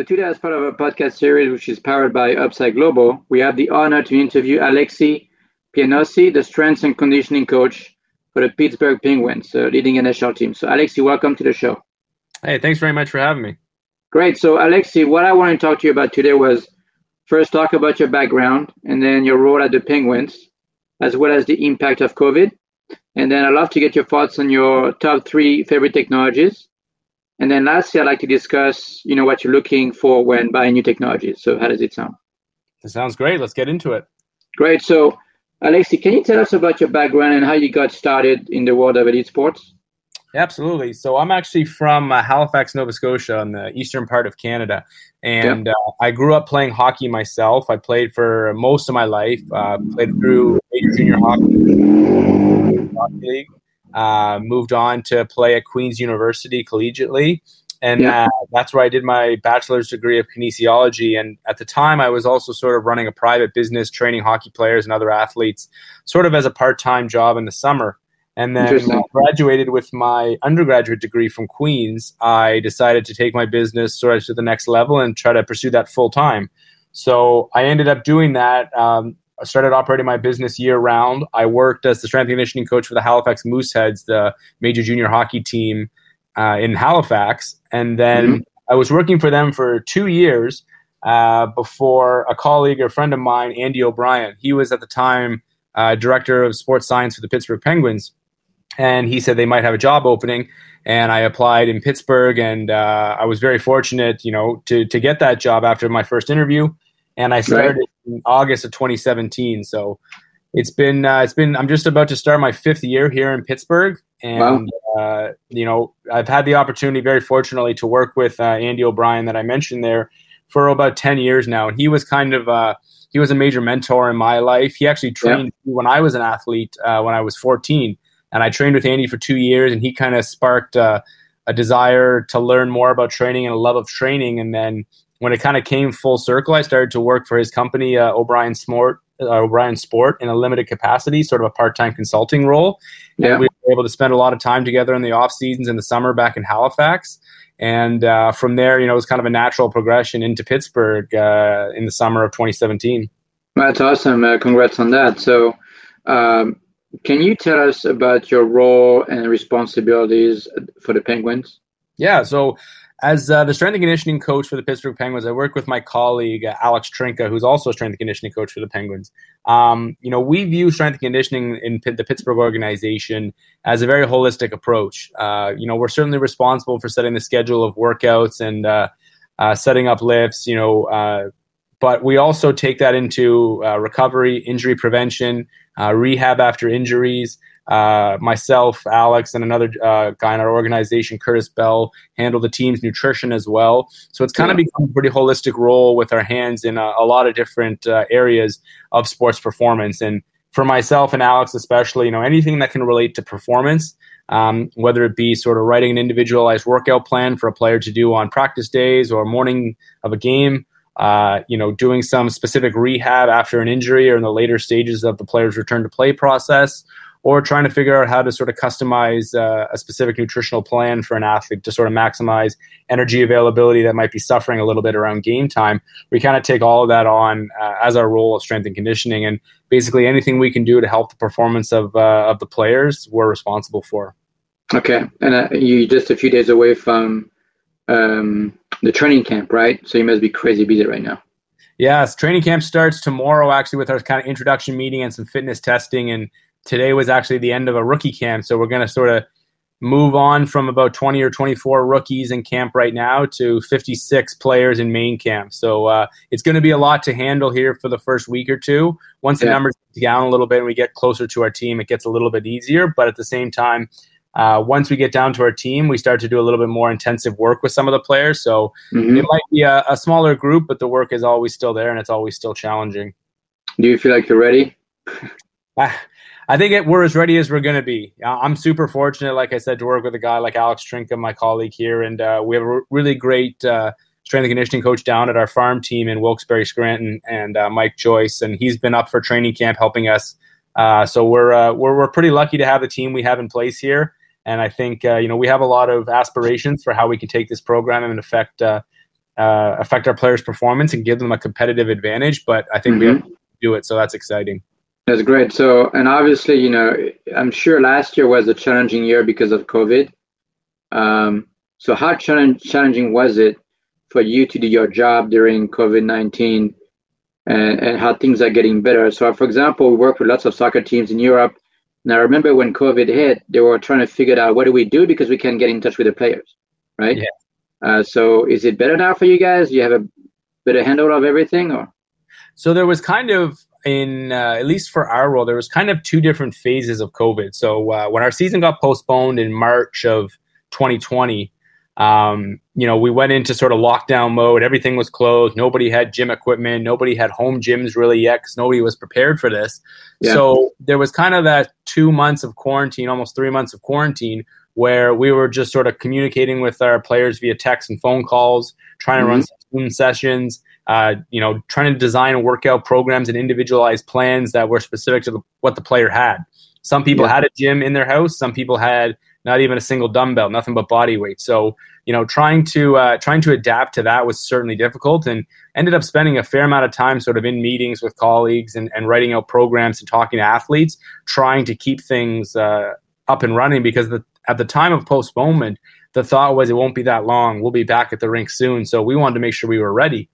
So today, as part of a podcast series, which is powered by Upside Global, we have the honor to interview Alexi Pianosi, the strength and conditioning coach for the Pittsburgh Penguins, uh, leading NHL team. So Alexi, welcome to the show. Hey, thanks very much for having me. Great. So Alexi, what I want to talk to you about today was first talk about your background and then your role at the Penguins, as well as the impact of COVID. And then I'd love to get your thoughts on your top three favorite technologies and then lastly, I'd like to discuss, you know, what you're looking for when buying new technologies. So how does it sound? It sounds great. Let's get into it. Great. So, Alexi, can you tell us about your background and how you got started in the world of elite sports? Absolutely. So I'm actually from uh, Halifax, Nova Scotia, in the eastern part of Canada, and uh, I grew up playing hockey myself. I played for most of my life. Uh, played through major junior hockey league, uh, moved on to play at Queen's University collegiately. And yeah. uh, that's where I did my bachelor's degree of kinesiology. And at the time, I was also sort of running a private business, training hockey players and other athletes, sort of as a part time job in the summer. And then when I graduated with my undergraduate degree from Queen's, I decided to take my business sort of to the next level and try to pursue that full time. So I ended up doing that. Um, I started operating my business year round. I worked as the strength and conditioning coach for the Halifax Mooseheads, the major junior hockey team uh, in Halifax. And then mm-hmm. I was working for them for two years uh, before a colleague or friend of mine, Andy O'Brien, he was at the time uh, director of sports science for the Pittsburgh Penguins. And he said they might have a job opening. And I applied in Pittsburgh, and uh, I was very fortunate, you know, to to get that job after my first interview and I started right. In August of 2017. So it's been uh, it's been I'm just about to start my fifth year here in Pittsburgh, and wow. uh, you know I've had the opportunity, very fortunately, to work with uh, Andy O'Brien that I mentioned there for about 10 years now, and he was kind of uh, he was a major mentor in my life. He actually trained yeah. when I was an athlete uh, when I was 14, and I trained with Andy for two years, and he kind of sparked uh, a desire to learn more about training and a love of training, and then when it kind of came full circle, I started to work for his company, uh, O'Brien Sport, uh, O'Brien Sport, in a limited capacity, sort of a part-time consulting role. Yeah. And we were able to spend a lot of time together in the off seasons in the summer back in Halifax. And uh, from there, you know, it was kind of a natural progression into Pittsburgh uh, in the summer of 2017. That's awesome. Uh, congrats on that. So, um, can you tell us about your role and responsibilities for the Penguins? Yeah. So as uh, the strength and conditioning coach for the Pittsburgh Penguins, I work with my colleague uh, Alex Trinka, who's also a strength and conditioning coach for the Penguins. Um, you know, we view strength and conditioning in P- the Pittsburgh organization as a very holistic approach. Uh, you know, we're certainly responsible for setting the schedule of workouts and uh, uh, setting up lifts. You know, uh, but we also take that into recovery, injury prevention, rehab after injuries. Uh, myself, Alex, and another uh, guy in our organization, Curtis Bell, handle the team's nutrition as well. So it's kind of become a pretty holistic role with our hands in a, a lot of different uh, areas of sports performance. And for myself and Alex, especially, you know, anything that can relate to performance, um, whether it be sort of writing an individualized workout plan for a player to do on practice days or morning of a game. Uh, you know, doing some specific rehab after an injury or in the later stages of the player's return to play process, or trying to figure out how to sort of customize uh, a specific nutritional plan for an athlete to sort of maximize energy availability that might be suffering a little bit around game time. We kind of take all of that on uh, as our role of strength and conditioning, and basically anything we can do to help the performance of uh, of the players, we're responsible for. Okay, and uh, you just a few days away from um, the training camp, right? So you must be crazy busy right now. Yes, training camp starts tomorrow, actually, with our kind of introduction meeting and some fitness testing and today was actually the end of a rookie camp. So we're going to sort of move on from about 20 or 24 rookies in camp right now to 56 players in main camp. So uh, it's going to be a lot to handle here for the first week or two. Once the numbers down a little bit and we get closer to our team, it gets a little bit easier. But at the same time, uh, once we get down to our team, we start to do a little bit more intensive work with some of the players. So mm-hmm. it might be a, a smaller group, but the work is always still there and it's always still challenging. Do you feel like you're ready? I think it, we're as ready as we're going to be. I'm super fortunate, like I said, to work with a guy like Alex Trinka, my colleague here, and uh, we have a really great uh, strength and conditioning coach down at our farm team in Wilkes-Barre, Scranton, and uh, Mike Joyce, and he's been up for training camp helping us. Uh, so we're, uh, we're we're pretty lucky to have the team we have in place here, and I think uh, you know we have a lot of aspirations for how we can take this program and affect uh, affect our players' performance and give them a competitive advantage. But I think mm-hmm. we do it, so that's exciting. That's great. So, and obviously, you know, I'm sure last year was a challenging year because of COVID. Um, so, how challenging was it for you to do your job during COVID 19 and, and how things are getting better? So, for example, we work with lots of soccer teams in Europe. And I remember when COVID hit, they were trying to figure out what do we do because we can't get in touch with the players, right? Yeah. Uh, so, is it better now for you guys? Do you have a better handle of everything, or? So there was kind of in uh, at least for our role, there was kind of two different phases of COVID. So uh, when our season got postponed in March of 2020, um, you know, we went into sort of lockdown mode. Everything was closed. Nobody had gym equipment. Nobody had home gyms really yet because nobody was prepared for this. Yeah. So there was kind of that two months of quarantine, almost three months of quarantine, where we were just sort of communicating with our players via text and phone calls, trying mm-hmm. to run mm-hmm. Zoom sessions, uh, you know, trying to design workout programs and individualized plans that were specific to the, what the player had. Some people yeah. had a gym in their house. Some people had not even a single dumbbell, nothing but body weight. So, you know, trying to uh, trying to adapt to that was certainly difficult, and ended up spending a fair amount of time sort of in meetings with colleagues and, and writing out programs and talking to athletes, trying to keep things uh, up and running because the, at the time of postponement, the thought was it won't be that long. We'll be back at the rink soon. So we wanted to make sure we were ready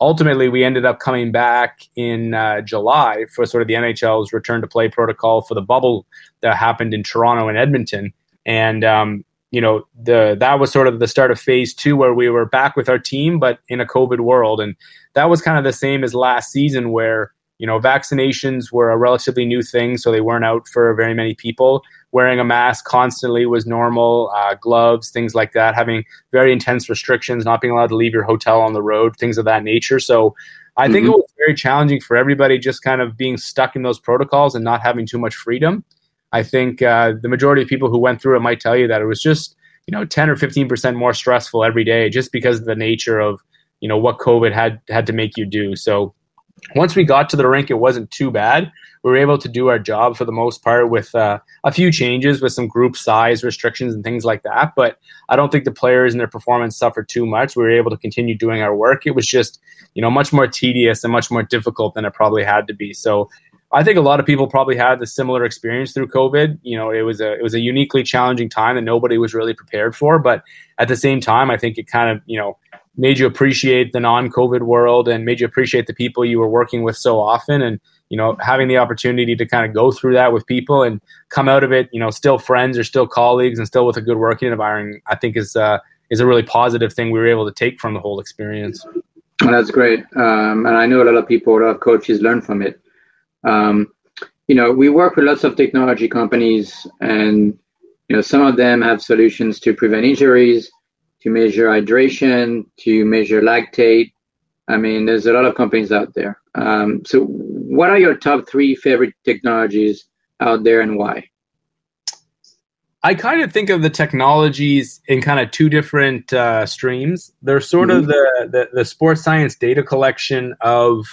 ultimately we ended up coming back in uh, July for sort of the NHL's return to play protocol for the bubble that happened in Toronto and Edmonton, and um, you know the that was sort of the start of phase two where we were back with our team, but in a COVID world, and that was kind of the same as last season where you know vaccinations were a relatively new thing, so they weren't out for very many people wearing a mask constantly was normal, uh, gloves, things like that, having very intense restrictions, not being allowed to leave your hotel on the road, things of that nature. So I mm-hmm. think it mm-hmm. was very challenging for everybody just kind of being stuck in those protocols and not having too much freedom. I think uh, the majority of people who went through it might tell you that it was just, you know, 10 or 15% more stressful every day just because of the nature of, you know, what COVID had had to make you do. So once we got to the rink, it wasn't too bad. We were able to do our job for the most part with uh, a few changes with some group size restrictions and things like that. But I don't think the players and their performance suffered too much. We were able to continue doing our work. It was just, you know, much more tedious and much more difficult than it probably had to be. So I think a lot of people probably had a similar experience through COVID. You know, it was a it was a uniquely challenging time that nobody was really prepared for. But at the same time, I think it kind of you know made you appreciate the non-COVID world and made you appreciate the people you were working with so often. And you know, having the opportunity to kind of go through that with people and come out of it, you know, still friends or still colleagues and still with a good working environment, I think is uh, is a really positive thing we were able to take from the whole experience. Well, that's great, um, and I know a lot of people, a lot of coaches learn from it. Um, you know, we work with lots of technology companies, and you know, some of them have solutions to prevent injuries to measure hydration, to measure lactate. I mean, there's a lot of companies out there. Um, so, what are your top three favorite technologies out there and why? I kind of think of the technologies in kind of two different uh, streams. They're sort mm-hmm. of the, the, the sports science data collection of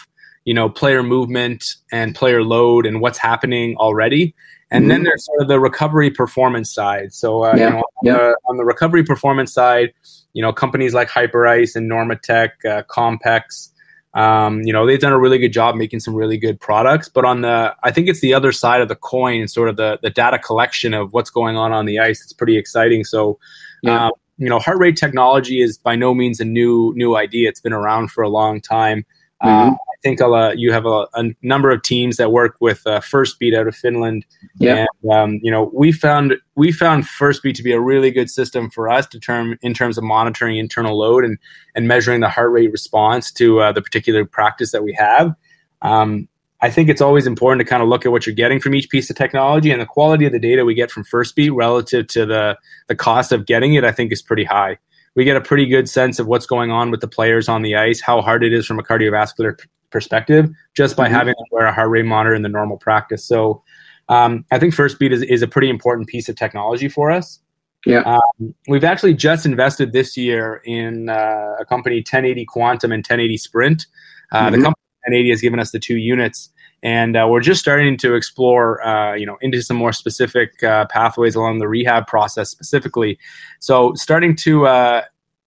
you know player movement and player load and what's happening already, and mm-hmm. then there's sort of the recovery performance side. So, uh, yeah. you know, on, yeah. the, on, the, recovery performance side, you know, companies like Hyperice and Normatec, uh, Compex, um, you know, they've done a really good job making some really good products. But on the, I think it's the other side of the coin, sort of the, the data collection of what's going on on the ice. It's pretty exciting. So, yeah. um, you know, heart rate technology is by no means a new new idea. It's been around for a long time. Mm-hmm. Uh, I think uh, you have a, a, number of teams that work with uh, Firstbeat out of Finland. Yeah. And, um, you know, we found we found Firstbeat to be a really good system for us to term in terms of monitoring internal load and and measuring the heart rate response to uh, the particular practice that we have. Um, I think it's always important to kind of look at what you're getting from each piece of technology and the quality of the data we get from Firstbeat relative to the the cost of getting it. I think is pretty high we get a pretty good sense of what's going on with the players on the ice, how hard it is from a cardiovascular perspective, just by mm-hmm. having them wear a heart rate monitor in the normal practice. So um, I think Firstbeat is, is a pretty important piece of technology for us. Yeah. Um, we've actually just invested this year in uh, a company, 1080 Quantum and 1080 Sprint. Uh, mm-hmm. The company 1080 has given us the two units and uh, we're just starting to explore uh, you know into some more specific uh, pathways along the rehab process specifically so starting to uh,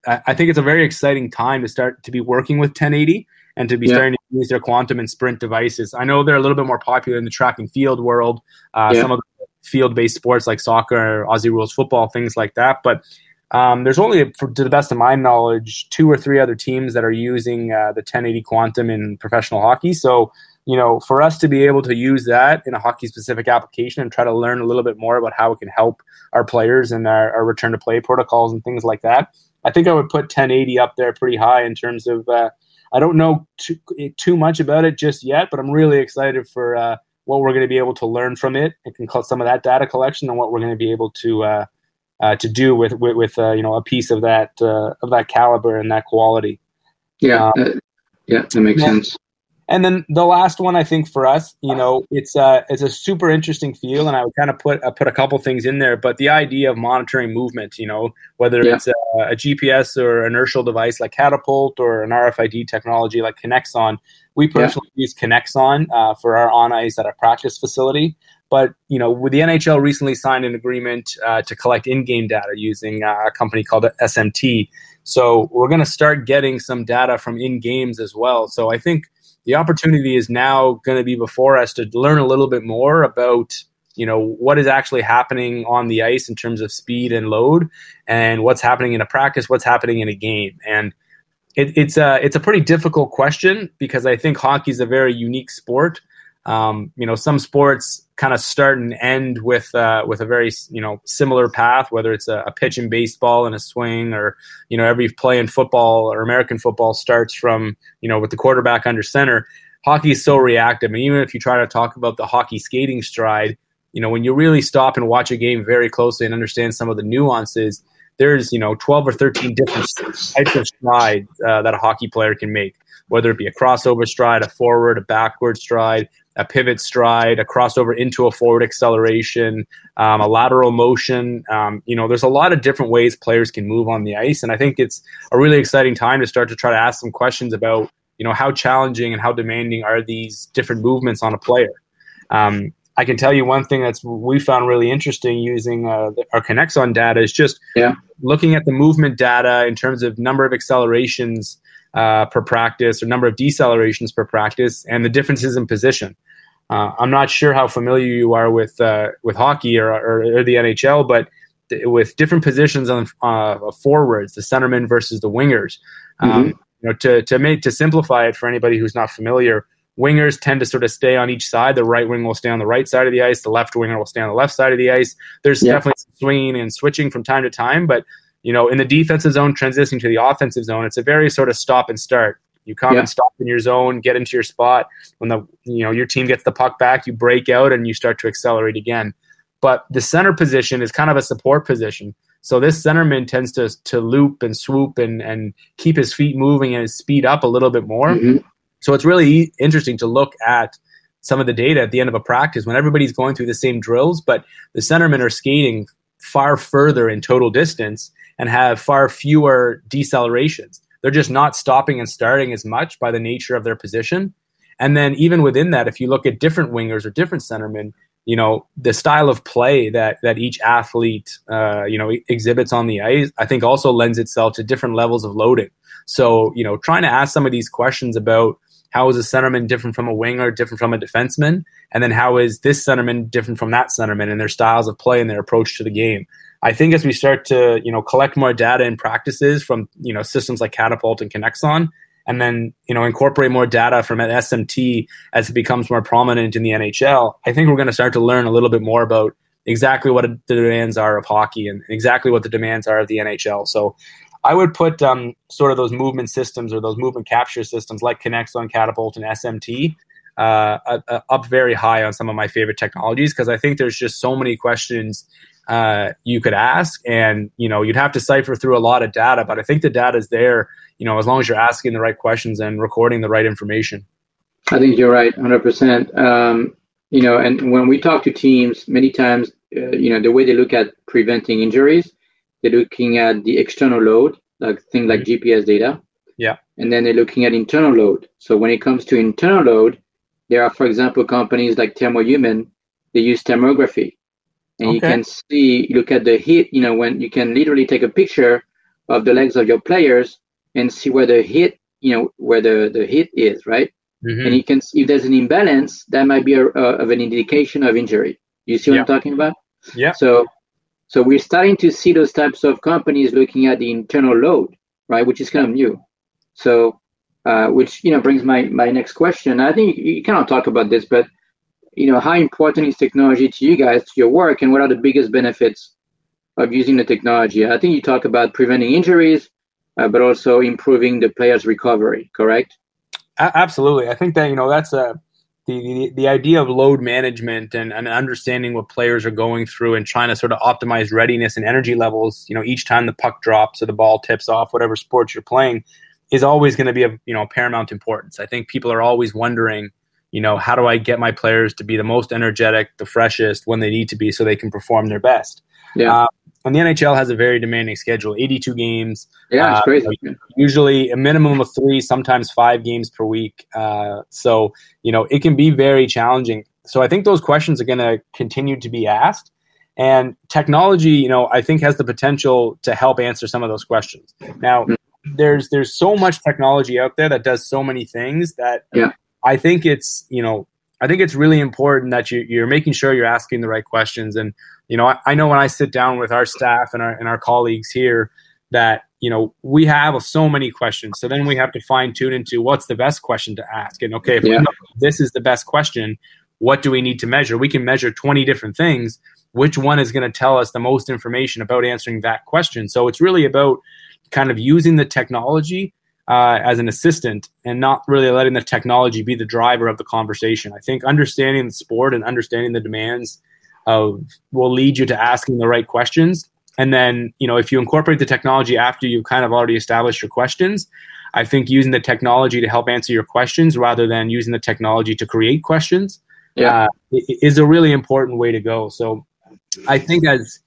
I think it's a very exciting time to start to be working with 1080 and to be yeah. starting to use their quantum and sprint devices. I know they're a little bit more popular in the track and field world. Uh, yeah. Some of the field-based sports like soccer, Aussie rules football, things like that. But um, there's only, for, to the best of my knowledge, two or three other teams that are using uh, the 1080 quantum in professional hockey. So you know, for us to be able to use that in a hockey specific application and try to learn a little bit more about how it can help our players and our, our return to play protocols and things like that, I think I would put 1080 up there pretty high in terms of. Uh, I don't know too, too much about it just yet, but I'm really excited for uh, what we're going to be able to learn from it and can call some of that data collection and what we're going to be able to uh, uh, to do with with, with uh, you know a piece of that uh, of that caliber and that quality. Yeah, um, yeah, that makes yeah. sense. And then the last one, I think for us, you know, it's a it's a super interesting field, and I would kind of put uh, put a couple things in there. But the idea of monitoring movement, you know, whether yeah. it's a, a, GPS or inertial device like Catapult or an RFID technology like Kinexon, we personally yeah. use Kinexon uh, for our on ice at our practice facility. But you know, with the NHL recently signed an agreement uh, to collect in-game data using uh, a company called SMT. So we're going to start getting some data from in games as well. So I think the opportunity is now going to be before us to learn a little bit more about you know what is actually happening on the ice in terms of speed and load and what's happening in a practice what's happening in a game. And it, it's a it's a pretty difficult question because i think hockey is a very unique sport. Um, you know, some sports kind of start and end with uh, with a very you know similar path, whether it's a, a, pitch in baseball and a swing, or you know every play in football or American football starts from you know with the quarterback under center. Hockey is so reactive, and even if you try to talk about the hockey skating stride, you know when you really stop and watch a game very closely and understand some of the nuances, there's you know 12 or 13 different types of strides uh, that a hockey player can make whether it be a crossover stride, a forward, a backward stride, a pivot stride, a crossover into a forward acceleration, um, a lateral motion. Um, you know, there's a lot of different ways players can move on the ice, and I think it's a really exciting time to start to try to ask some questions about you know how challenging and how demanding are these different movements on a player. Um, I can tell you one thing that's we found really interesting using uh, our Kinexon data is just yeah. looking at the movement data in terms of number of accelerations uh, per practice or number of decelerations per practice and the differences in position. Uh, I'm not sure how familiar you are with uh, with hockey or, or, or, the NHL, but th- with different positions on uh, forwards, the centermen versus the wingers. Um, mm-hmm. You know, to to make to simplify it for anybody who's not familiar, wingers tend to sort of stay on each side. The right wing will stay on the right side of the ice. The left winger will stay on the left side of the ice. There's yeah. definitely swinging and switching from time to time, but you know, in the defensive zone, transitioning to the offensive zone, it's a very sort of stop and start. You come yeah. and stop in your zone, get into your spot. When the you know your team gets the puck back, you break out and you start to accelerate again. But the center position is kind of a support position. So this centerman tends to to loop and swoop and and keep his feet moving and speed up a little bit more. Mm-hmm. So it's really interesting to look at some of the data at the end of a practice when everybody's going through the same drills, but the centermen are skating far further in total distance and have far fewer decelerations. They're just not stopping and starting as much by the nature of their position. And then even within that, if you look at different wingers or different centermen, you know the style of play that that each athlete uh, you know exhibits on the ice, I think also lends itself to different levels of loading. So you know, trying to ask some of these questions about how is a centerman different from a winger, different from a defenseman, and then how is this centerman different from that centerman and their styles of play and their approach to the game. I think as we start to you know collect more data and practices from you know systems like Catapult and Kinexon, and then you know incorporate more data from an SMT as it becomes more prominent in the NHL, I think we're going to start to learn a little bit more about exactly what the demands are of hockey and exactly what the demands are of the NHL. So I would put um, sort of those movement systems or those movement capture systems like Kinexon, Catapult, and SMT uh, uh, up very high on some of my favorite technologies because I think there's just so many questions uh, you could ask, and you know you'd have to cipher through a lot of data. But I think the data is there, you know, as long as you're asking the right questions and recording the right information. I think you're right, 100%. Um, you know, and when we talk to teams, many times, uh, you know, the way they look at preventing injuries, they're looking at the external load, like things like mm-hmm. GPS data. Yeah. And then they're looking at internal load. So when it comes to internal load, there are, for example, companies like Thermohuman, they use thermography and okay. you can see look at the hit you know when you can literally take a picture of the legs of your players and see where the hit, you know, where the, the hit is, right? Mm-hmm. And you can, see if there's an imbalance, that might be a, a, of an indication of injury. You see what yeah. I'm talking about? Yeah. So, so we're starting to see those types of companies looking at the internal load, right, which is kind of new. So, uh, which you know brings my my next question. I think you, you kind of talk about this, but you know, how important is technology to you guys, to your work, and what are the biggest benefits of using the technology? I think you talk about preventing injuries, uh, but also improving the player's recovery. Correct? absolutely. I think that you know that's a the, the, the idea of load management and, and understanding what players are going through and trying to sort of optimize readiness and energy levels, you know, each time the puck drops or the ball tips off, whatever sport you're playing, is always going to be of you know paramount importance. I think people are always wondering, you know, how do I get my players to be the most energetic, the freshest when they need to be, so they can perform their best. Yeah. Uh, and the NHL has a very demanding schedule 82 games. Yeah, it's uh, crazy. Usually a minimum of three, sometimes five games per week. Uh, so, you know, it can be very challenging. So I think those questions are going to continue to be asked. And technology, you know, I think has the potential to help answer some of those questions. Now, mm-hmm. there's there's so much technology out there that does so many things that yeah. I think it's, you know, I think it's really important that you, you're making sure you're asking the right questions. And you know, I, I know when I sit down with our staff and our and our colleagues here that you know we have so many questions. So then we have to fine tune into what's the best question to ask. And okay, if yeah. this is the best question, what do we need to measure? We can measure 20 different things. Which one is going to tell us the most information about answering that question? So it's really about kind of using the technology uh, as an assistant and not really letting the technology be the driver of the conversation. I think understanding the sport and understanding the demands of will lead you to asking the right questions. And then, you know, if you incorporate the technology after you've kind of already established your questions, I think using the technology to help answer your questions rather than using the technology to create questions yeah. uh, is a really important way to go. So I think as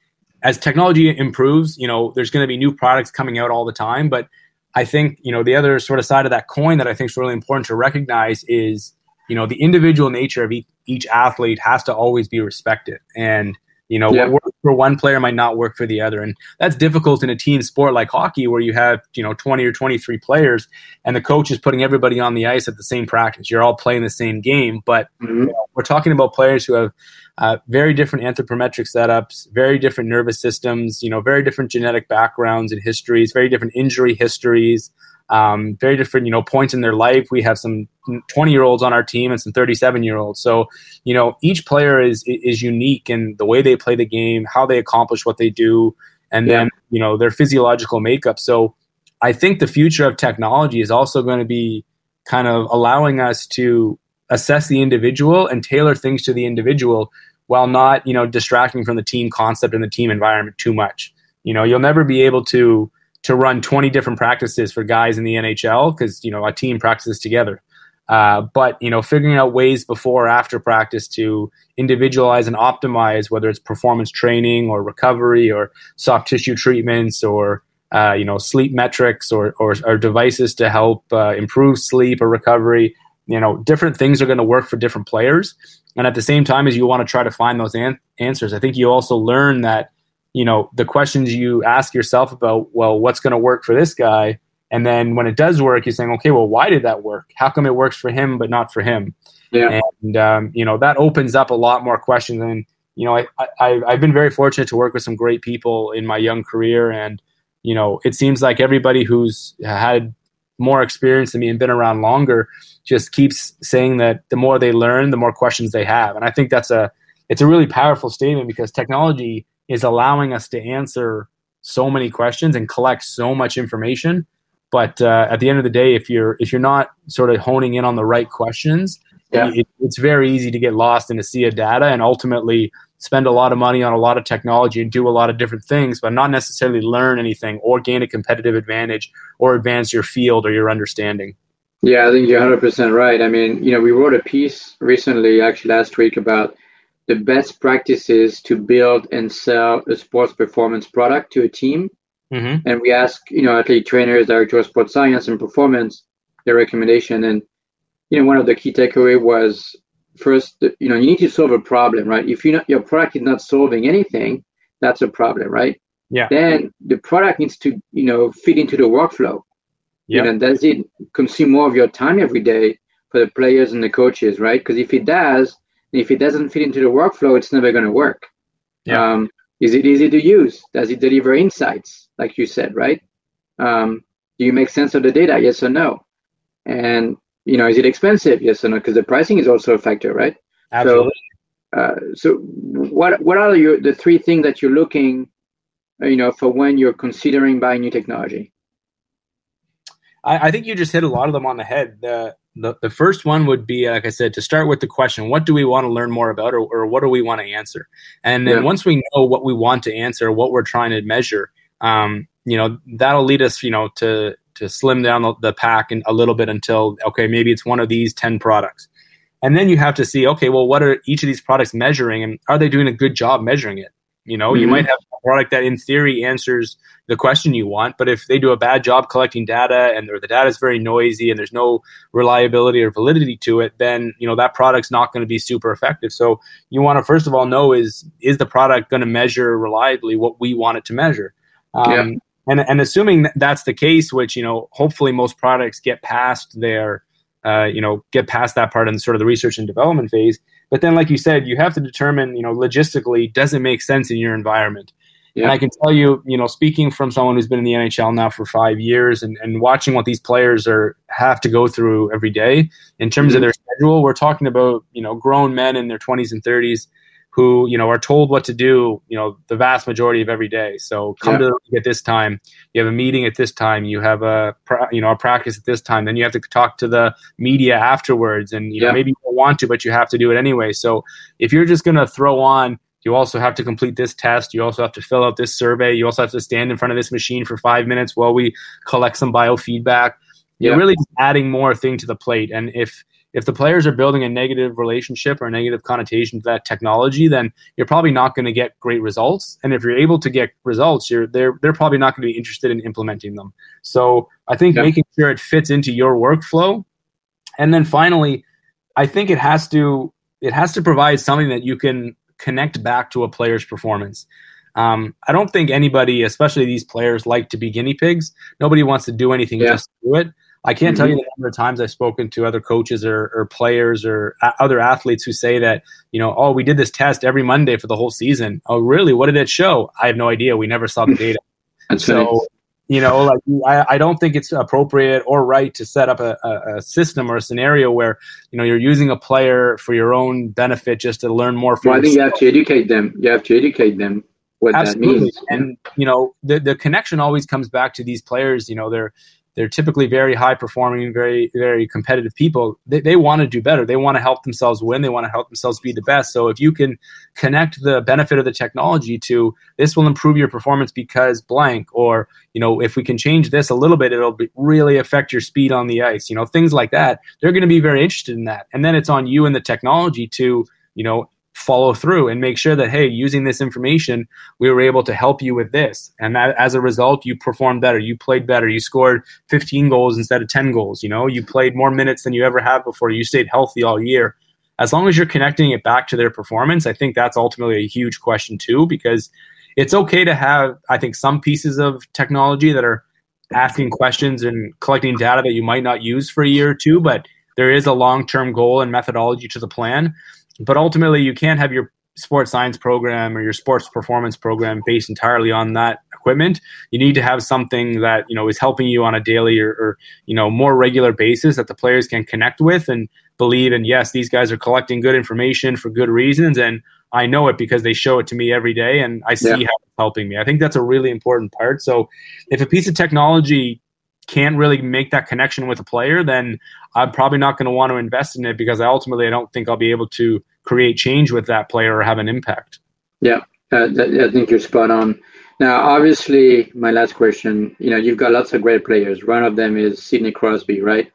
as technology improves, you know, there's going to be new products coming out all the time, but I think, you know, the other sort of side of that coin that I think is really important to recognize is, you know, the individual nature of each, each athlete has to always be respected. And, you know, yeah. what works for one player might not work for the other. And that's difficult in a team sport like hockey where you have, you know, 20 or 23 players and the coach is putting everybody on the ice at the same practice. You're all playing the same game. But mm-hmm. you know, we're talking about players who have uh, very different anthropometric setups, very different nervous systems, you know, very different genetic backgrounds and histories, very different injury histories, um, very different, you know, points in their life. We have some 20 year olds on our team and some 37 year olds. So, you know, each player is is unique in the way they play the game, how they accomplish what they do, and yeah. then you know their physiological makeup. So, I think the future of technology is also going to be kind of allowing us to assess the individual and tailor things to the individual while not you know distracting from the team concept and the team environment too much you know you'll never be able to to run 20 different practices for guys in the nhl because you know a team practices together. Uh, but you know figuring out ways before or after practice to individualize and optimize whether it's performance training or recovery or soft tissue treatments or uh, you know sleep metrics or, or, or devices to help uh, improve sleep or recovery you know different things are going to work for different players. And at the same time as you want to try to find those an- answers i think you also learn that you know the questions you ask yourself about well what's going to work for this guy? And then when it does work you're saying okay well why did that work? How come it works for him but not for him? Yeah. and um, you know that opens up a lot more questions. And you know I, I i've been very fortunate to work with some great people in my young career. And you know it seems like everybody who's had more experience than me and been around longer just keeps saying that the more they learn, the more questions they have. And I think that's a it's a really powerful statement because technology is allowing us to answer so many questions and collect so much information. But uh, at the end of the day, if you're if you're not sort of honing in on the right questions, yeah. it, it's very easy to get lost in a sea of data and ultimately spend a lot of money on a lot of technology and do a lot of different things, but not necessarily learn anything or gain a competitive advantage or advance your field or your understanding. Yeah, I think you're 100% right. I mean, you know, we wrote a piece recently, actually last week, about the best practices to build and sell a sports performance product to a team. Mm-hmm. And we ask, you know, athlete trainers, director of sports science and performance, their recommendation. And, you know, one of the key takeaway was first, you know, you need to solve a problem, right? If you not, your product is not solving anything, that's a problem, right? yeah. then the product needs to you know fit into the workflow. Yeah. You know, does it consume more of your time every day for the players and the coaches, right? Because if it does, if it doesn't fit into the workflow, it's never going to work. Yeah. Um, is it easy to use? Does it deliver insights, like you said, right? Um, do you make sense of the data? Yes or no? And you know, is it expensive? Yes or no? Because the pricing is also a factor, right? Absolutely. So, uh, so what what are your the three things that you're looking, uh, you know, for when you're considering buying new technology? I, I think you just hit a lot of them on the head. The, the the first one would be, like I said, to start with the question: What do we want to learn more about, or, or what do we want to answer? And then Yeah. once we know what we want to answer, what we're trying to measure, um, you know, that'll lead us, you know, to to slim down the, the pack and a little bit until okay, maybe it's one of these ten products. And then you have to see, okay, well, what are each of these products measuring, and are they doing a good job measuring it? You know, you Mhm. might have a product that, in theory, answers the question you want, but if they do a bad job collecting data, and or the data is very noisy, and there's no reliability or validity to it, then you know that product's not going to be super effective. So you want to first of all know is is the product going to measure reliably what we want it to measure? Um, Yeah. And and assuming that that's the case, which you know, hopefully most products get past their uh, you know, get past that part in sort of the research and development phase. But then, like you said, you have to determine, you know, logistically, does it make sense in your environment? Yeah. And I can tell you, you know, speaking from someone who's been in the NHL now for five years and, and watching what these players are have to go through every day in terms of Mhm. their schedule, we're talking about, you know, grown men in their 20s and 30s who, you know, are told what to do, you know, the vast majority of every day. So come Yeah. to the at this time, you have a meeting at this time, you have a, you know, a practice at this time, then you have to talk to the media afterwards and, you know, maybe you don't want to, but you have to do it anyway. So if you're just going to throw on you also have to complete this test. You also have to fill out this survey. You also have to stand in front of this machine for five minutes while we collect some biofeedback. You're Yeah. really just adding more thing to the plate. And if if the players are building a negative relationship or a negative connotation to that technology, then you're probably not going to get great results. And if you're able to get results, you're they're they're probably not going to be interested in implementing them. So I think making sure it fits into your workflow, and then finally, I think it has to it has to provide something that you can connect back to a player's performance. Um, I don't think anybody, especially these players, like to be guinea pigs. Nobody wants to do anything Yeah. just to do it. I can't tell you mm-hmm. the number of times I've spoken to other coaches or, or players or a- other athletes who say that, you know, oh, we did this test every Monday for the whole season. Oh, really? What did it show? I have no idea. We never saw the data. So, you know, like I, I don't think it's appropriate or right to set up a, a, a system or a scenario where, you know, you're using a player for your own benefit just to learn more for Well, I think yourself. you have to educate them. You have to educate them what Absolutely. that means. And you know, the the connection always comes back to these players. You know, they're they're typically very high performing, very very competitive people. They they want to do better. They want to help themselves win. They want to help themselves be the best. So if you can connect the benefit of the technology to this will improve your performance because blank, or you know, if we can change this a little bit, it'll be, really affect your speed on the ice. You know, things like that. They're going to be very interested in that. And then it's on you and the technology to you know follow through and make sure that hey using this information we were able to help you with this. And that as a result you performed better. You played better. You scored 15 goals instead of 10 goals you know? You played more minutes than you ever have before. You stayed healthy all year. As long as you're connecting it back to their performance i think that's ultimately a huge question too because it's okay to have i think some pieces of technology that are asking questions and collecting data that you might not use for a year or two but there is a long-term goal and methodology to the plan but ultimately you can't have your sports science program or your sports performance program based entirely on that equipment. You need to have something that you know is helping you on a daily or, or you know more regular basis that the players can connect with and believe and yes these guys are collecting good information for good reasons and i know it because they show it to me every day and i see Yeah. how it's helping me. I think that's a really important part. So if a piece of technology can't really make that connection with a player, then I'm probably not going to want to invest in it because I ultimately I don't think I'll be able to create change with that player or have an impact. Yeah, uh, that, I think you're spot on. Now, obviously, my last question. You know, you've got lots of great players. One of them is Sidney Crosby, right?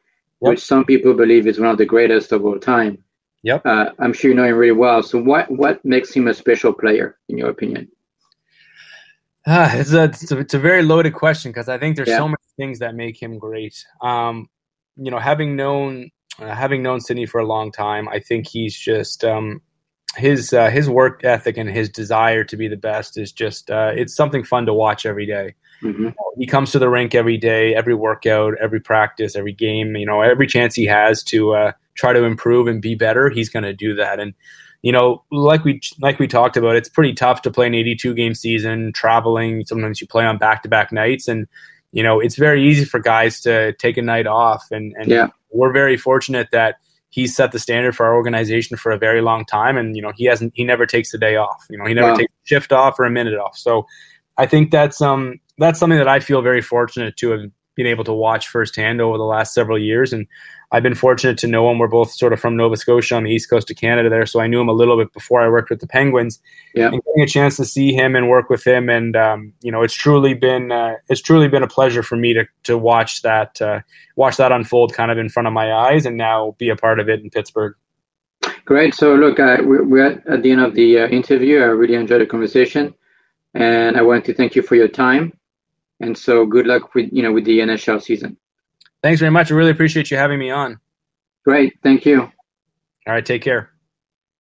Yep. Which some people believe is one of the greatest of all time. Yep. Uh, I'm sure you know him really well. So, what what makes him a special player, in your opinion? Ah, it's a, it's a it's a very loaded question because I think there's Yeah. so many things that make him great. Um, you know, having known uh, having known Sidney for a long time, I think he's just um, his uh, his work ethic and his desire to be the best is just uh, it's something fun to watch every day. Mm-hmm. He comes to the rink every day, every workout, every practice, every game. You know, every chance he has to uh, try to improve and be better, he's going to do that. And you know, like we like we talked about, it's pretty tough to play an 82 game season, traveling. Sometimes you play on back to back nights, and you know, it's very easy for guys to take a night off. And, and yeah. we're very fortunate that he's set the standard for our organization for a very long time. And, you know, he hasn't, he never takes a day off, you know, he never wow. takes a shift off or a minute off. So I think that's, um, that's something that I feel very fortunate to have been able to watch firsthand over the last several years. And I've been fortunate to know him. We're both sort of from Nova Scotia on the east coast of Canada there, so I knew him a little bit before I worked with the Penguins. Yeah, and getting a chance to see him and work with him, and um, you know, it's truly been uh, it's truly been a pleasure for me to to watch that uh, watch that unfold kind of in front of my eyes, and now be a part of it in Pittsburgh. Great. So look, uh, we're at the end of the uh, interview. I really enjoyed the conversation, and I want to thank you for your time. And so, good luck with you know with the NHL season. Thanks very much. I really appreciate you having me on. Great. Thank you. All right. Take care.